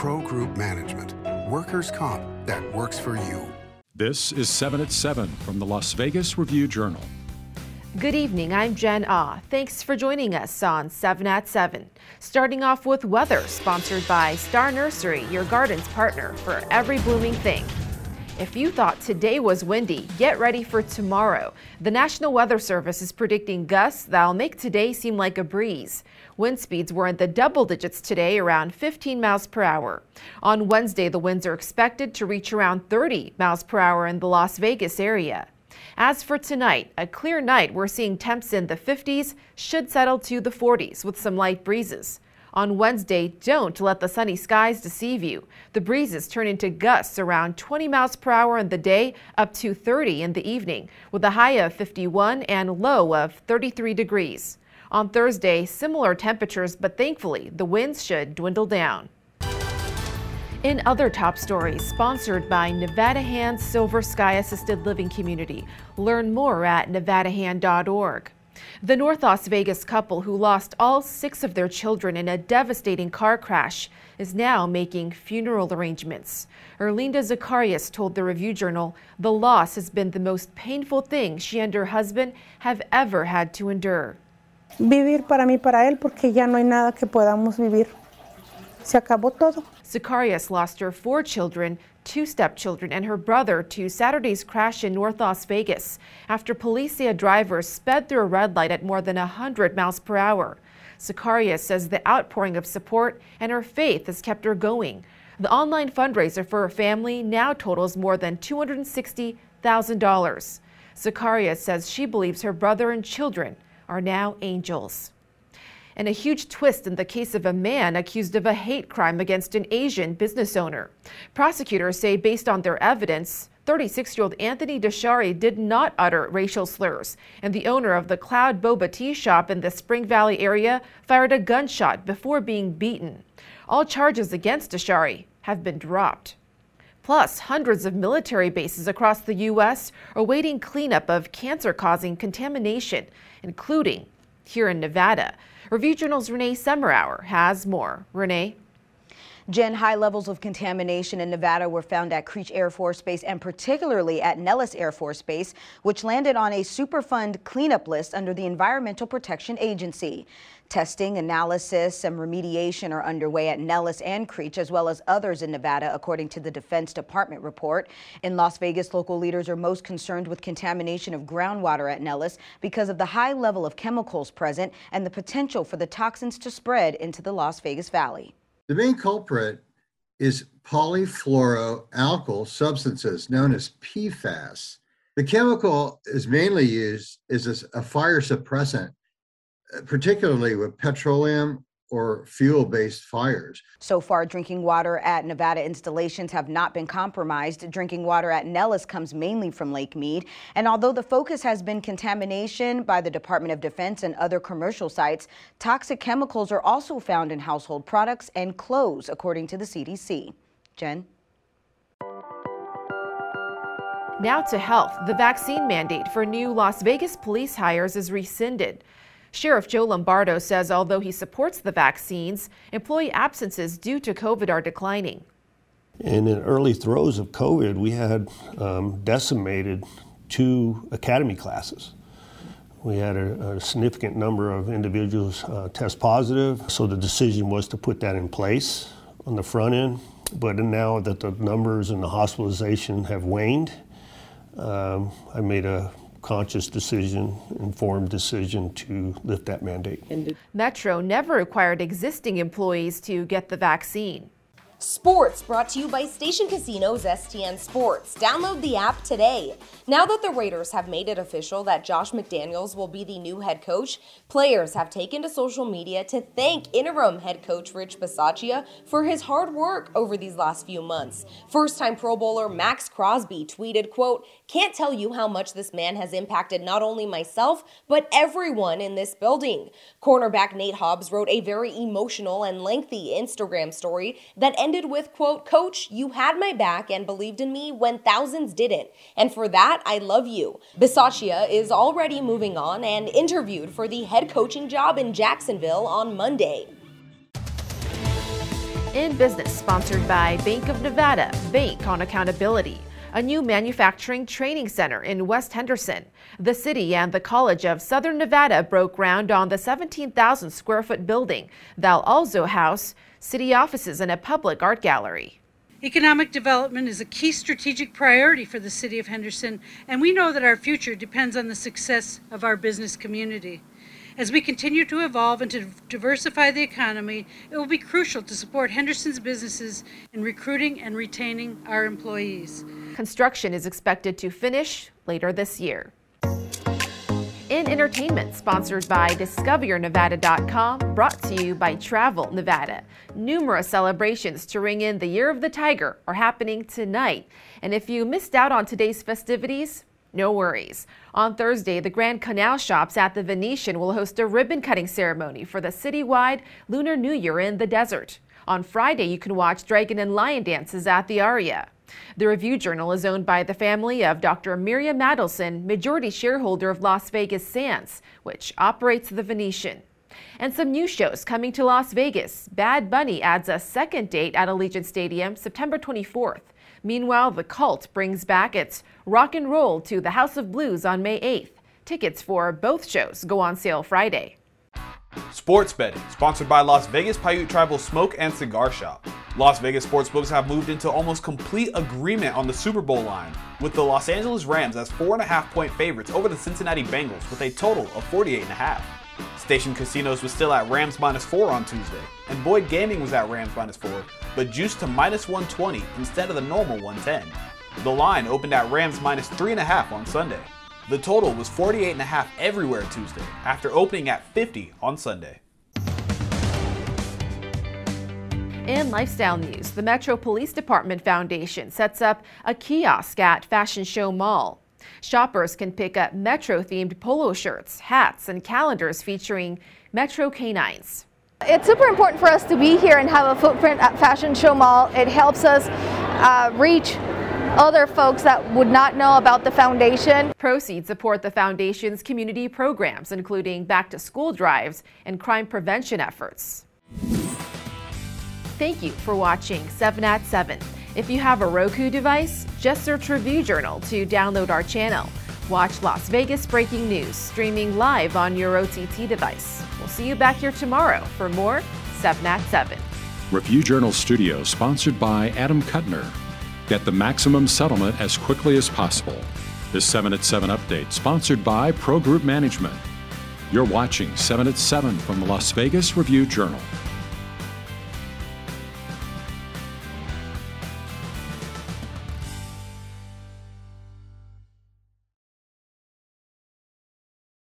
Pro Group Management. Workers' comp that works for you. This is 7 at 7 from the Las Vegas Review Journal. Good evening, I'm Jen Ah. Thanks for joining us on 7 at 7. Starting off with weather, sponsored by Star Nursery, your garden's partner for every blooming thing. If you thought today was windy, get ready for tomorrow. The National Weather Service is predicting gusts that'll make today seem like a breeze. Wind speeds were in the double digits today, around 15 miles per hour. On Wednesday, the winds are expected to reach around 30 miles per hour in the Las Vegas area. As for tonight, a clear night, we're seeing temps in the 50s, should settle to the 40s with some light breezes. On Wednesday, don't let the sunny skies deceive you. The breezes turn into gusts around 20 miles per hour in the day, up to 30 in the evening, with a high of 51 and low of 33 degrees. On Thursday, similar temperatures, but thankfully, the winds should dwindle down. In other top stories, sponsored by Nevada Hand Silver Sky Assisted Living Community. Learn more at nevadahand.org. The North Las Vegas couple who lost all six of their children in a devastating car crash is now making funeral arrangements. Erlinda Zacharias told the Review Journal the loss has been the most painful thing she and her husband have ever had to endure. Vivir para mí, para él, porque ya no hay nada que podamos vivir. Se acabó todo. Zacharias lost her four children two stepchildren and her brother to Saturday's crash in North Las Vegas after police say a driver sped through a red light at more than 100 miles per hour. Zacharias says the outpouring of support and her faith has kept her going. The online fundraiser for her family now totals more than $260,000. Zacharias says she believes her brother and children are now angels and a huge twist in the case of a man accused of a hate crime against an Asian business owner. Prosecutors say, based on their evidence, 36 year old Anthony Dashari did not utter racial slurs, and the owner of the Cloud Boba Tea shop in the Spring Valley area fired a gunshot before being beaten. All charges against Dashari have been dropped. Plus, hundreds of military bases across the U.S. are waiting cleanup of cancer causing contamination, including here in Nevada. Review Journal's Renee Summerhour has more. Renee? Jen, high levels of contamination in Nevada were found at Creech Air Force Base and particularly at Nellis Air Force Base, which landed on a Superfund cleanup list under the Environmental Protection Agency. Testing, analysis, and remediation are underway at Nellis and Creech, as well as others in Nevada, according to the Defense Department report. In Las Vegas, local leaders are most concerned with contamination of groundwater at Nellis because of the high level of chemicals present and the potential for the toxins to spread into the Las Vegas Valley. The main culprit is polyfluoroalkyl substances known as PFAS. The chemical is mainly used as a fire suppressant particularly with petroleum or fuel based fires. So far, drinking water at Nevada installations have not been compromised. Drinking water at Nellis comes mainly from Lake Mead. And although the focus has been contamination by the Department of Defense and other commercial sites, toxic chemicals are also found in household products and clothes, according to the CDC. Jen? Now to health. The vaccine mandate for new Las Vegas police hires is rescinded. Sheriff Joe Lombardo says although he supports the vaccines, employee absences due to COVID are declining. In the early throes of COVID, we had um, decimated two academy classes. We had a, a significant number of individuals uh, test positive, so the decision was to put that in place on the front end. But now that the numbers and the hospitalization have waned, um, I made a conscious decision, informed decision to lift that mandate. Metro never required existing employees to get the vaccine. Sports brought to you by Station Casinos STN Sports. Download the app today. Now that the Raiders have made it official that Josh McDaniels will be the new head coach, players have taken to social media to thank interim head coach Rich Bisaccia for his hard work over these last few months. First-time Pro Bowler Maxx Crosby tweeted, quote, "Can't tell you how much this man has impacted not only myself, but everyone in this building." Cornerback Nate Hobbs wrote a very emotional and lengthy Instagram story that ended with, quote, Coach, you had my back and believed in me when thousands didn't. And for that, I love you. Bisaccia is already moving on and interviewed for the head coaching job in Jacksonville on Monday. In Business, sponsored by Bank of Nevada, Bank on Accountability a new manufacturing training center in West Henderson. The city and the College of Southern Nevada broke ground on the 17,000 square foot building that'll also house city offices and a public art gallery. Economic development is a key strategic priority for the City of Henderson, and we know that our future depends on the success of our business community. As we continue to evolve and to diversify the economy, it will be crucial to support Henderson's businesses in recruiting and retaining our employees. Construction is expected to finish later this year. In entertainment, sponsored by DiscoverYourNevada.com, brought to you by Travel Nevada. Numerous celebrations to ring in the Year of the Tiger are happening tonight. And if you missed out on today's festivities, no worries. On Thursday, the Grand Canal Shops at the Venetian will host a ribbon cutting ceremony for the citywide Lunar New Year in the desert. On Friday, you can watch dragon and lion dances at the Aria. The Review Journal is owned by the family of Dr. Miriam Adelson, majority shareholder of Las Vegas Sands, which operates the Venetian. And some new shows coming to Las Vegas. Bad Bunny adds a second date at Allegiant Stadium September 24th. Meanwhile, The Cult brings back its rock and roll to the House of Blues on May 8th. Tickets for both shows go on sale Friday. Sports betting, sponsored by Las Vegas Paiute Tribal Smoke and Cigar Shop. Las Vegas sportsbooks have moved into almost complete agreement on the Super Bowl line, with the Los Angeles Rams as 4.5 point favorites over the Cincinnati Bengals with a total of 48.5. Station Casinos was still at Rams minus 4 on Tuesday, and Boyd Gaming was at Rams minus 4, but juiced to minus 120 instead of the normal 110. The line opened at Rams minus 3.5 on Sunday. The total was 48.5 everywhere Tuesday, after opening at 50 on Sunday. In lifestyle news, the Metro Police Department Foundation sets up a kiosk at Fashion Show Mall. Shoppers can pick up Metro themed polo shirts, hats, and calendars featuring Metro canines. It's super important for us to be here and have a footprint at Fashion Show Mall. It helps us uh, reach other folks that would not know about the foundation. Proceeds support the foundation's community programs, including back to school drives and crime prevention efforts. Thank you for watching 7 at 7. If you have a Roku device, just search Review Journal to download our channel. Watch Las Vegas breaking news streaming live on your OTT device. We'll see you back here tomorrow for more 7 at 7. Review Journal Studio sponsored by Adam Kutner. Get the maximum settlement as quickly as possible. This 7 at 7 update sponsored by Pro Group Management. You're watching 7 at 7 from the Las Vegas Review Journal.